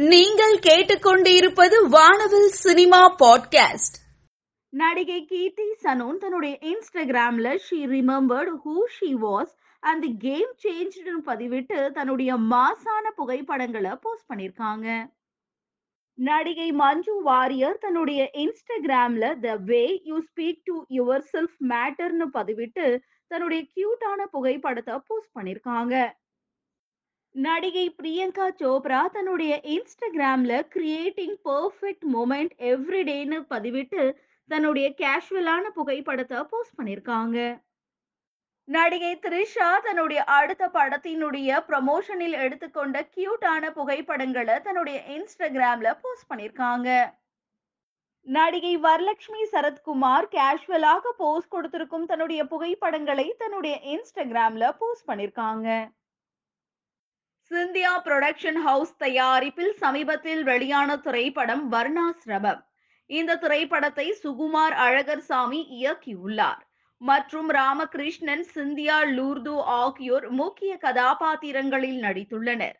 நீங்கள் கேட்டுக்கொண்டிருப்பது வானவில் சினிமா பாட்காஸ்ட். நடிகை கீர்த்தி சனோன் தன்னுடைய இன்ஸ்டாகிராம்ல she remembered who she was and the game சேஞ்சுன்னு பதிவிட்டு தன்னுடைய மாசான புகைப்படங்களை போஸ்ட் பண்ணிருக்காங்க. நடிகை மஞ்சு வாரியர் தன்னுடைய இன்ஸ்டாகிராம்ல the way you speak to yourself மேட்டர்னு பதிவிட்டு தன்னுடைய கியூட்டான புகைப்படத்தை போஸ்ட் பண்ணிருக்காங்க. நடிகை பிரியங்கா சோப்ரா தன்னுடைய இன்ஸ்டாகிராம்ல கிரியேட்டிங் பர்ஃபெக்ட் மூமெண்ட் எவ்ரிடேன்னு பதிவிட்டு தன்னுடைய கேஷுவலான புகைப்படத்தை போஸ்ட் பண்ணியிருக்காங்க நடிகை த்ரிஷா தன்னுடைய அடுத்த படத்தினுடைய ப்ரமோஷனில் எடுத்துக்கொண்ட கியூட்டான புகைப்படங்களை தன்னுடைய இன்ஸ்டாகிராம்ல போஸ்ட் பண்ணியிருக்காங்க நடிகை வரலட்சுமி சரத்குமார் கேஷுவலாக போஸ்ட் கொடுத்திருக்கும் தன்னுடைய புகைப்படங்களை தன்னுடைய இன்ஸ்டாகிராம்ல போஸ்ட் பண்ணியிருக்காங்க இந்தியா புரொடக்ஷன் ஹவுஸ் தயாரிப்பில் சமீபத்தில் வெளியான திரைப்படம் வர்ணாசிரமம் இந்த திரைப்படத்தை சுகுமார் அழகர் சாமி இயக்கியுள்ளார். மற்றும் ராமகிருஷ்ணன் சிந்தியா லூர்து ஆகியோர் முக்கிய கதாபாத்திரங்களில் நடித்துள்ளனர்.